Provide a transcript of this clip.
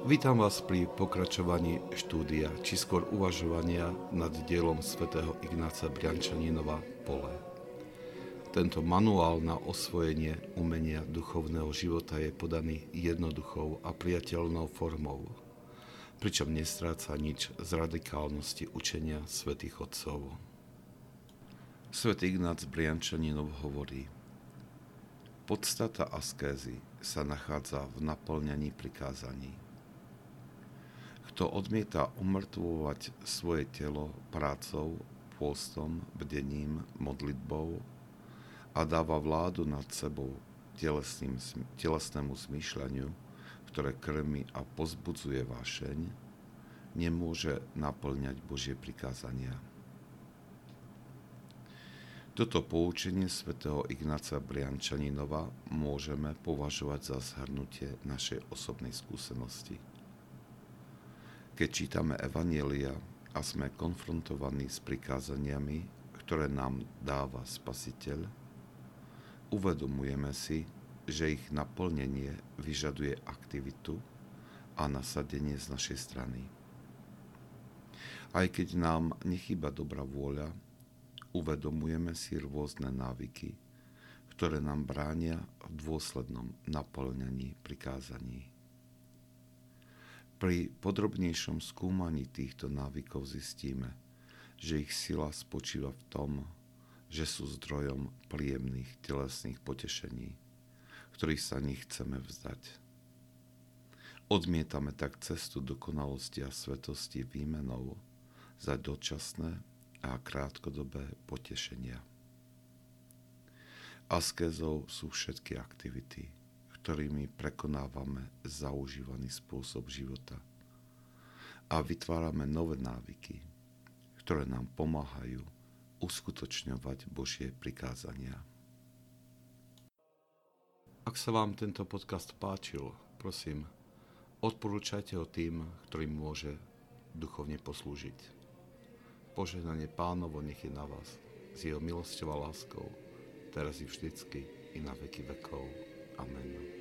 Vítam vás pri pokračovaní štúdia, či skôr uvažovania nad dielom svätého Ignáca Briančaninova Pole. Tento manuál na osvojenie umenia duchovného života je podaný jednoduchou a priateľnou formou, pričom nestráca nič z radikálnosti učenia svätých Otcov. Svetý Ignác Briančaninov hovorí, podstata askézy sa nachádza v naplňaní prikázaní kto odmieta umrtvovať svoje telo prácou, pôstom, bdením, modlitbou a dáva vládu nad sebou telesným, telesnému zmýšľaniu, ktoré krmi a pozbudzuje vášeň, nemôže naplňať Božie prikázania. Toto poučenie svätého Ignáca Briančaninova môžeme považovať za zhrnutie našej osobnej skúsenosti – keď čítame Evanielia a sme konfrontovaní s prikázaniami, ktoré nám dáva Spasiteľ, uvedomujeme si, že ich naplnenie vyžaduje aktivitu a nasadenie z našej strany. Aj keď nám nechýba dobrá vôľa, uvedomujeme si rôzne návyky, ktoré nám bránia v dôslednom naplňaní prikázaní. Pri podrobnejšom skúmaní týchto návykov zistíme, že ich sila spočíva v tom, že sú zdrojom príjemných telesných potešení, ktorých sa nechceme vzdať. Odmietame tak cestu dokonalosti a svetosti výmenou za dočasné a krátkodobé potešenia. Askézou sú všetky aktivity, ktorými prekonávame zaužívaný spôsob života a vytvárame nové návyky, ktoré nám pomáhajú uskutočňovať Božie prikázania. Ak sa vám tento podcast páčil, prosím, odporúčajte ho tým, ktorým môže duchovne poslúžiť. Požehnanie pánovo nech je na vás, s jeho milosťou a láskou, teraz i vždycky i na veky vekov. Amen.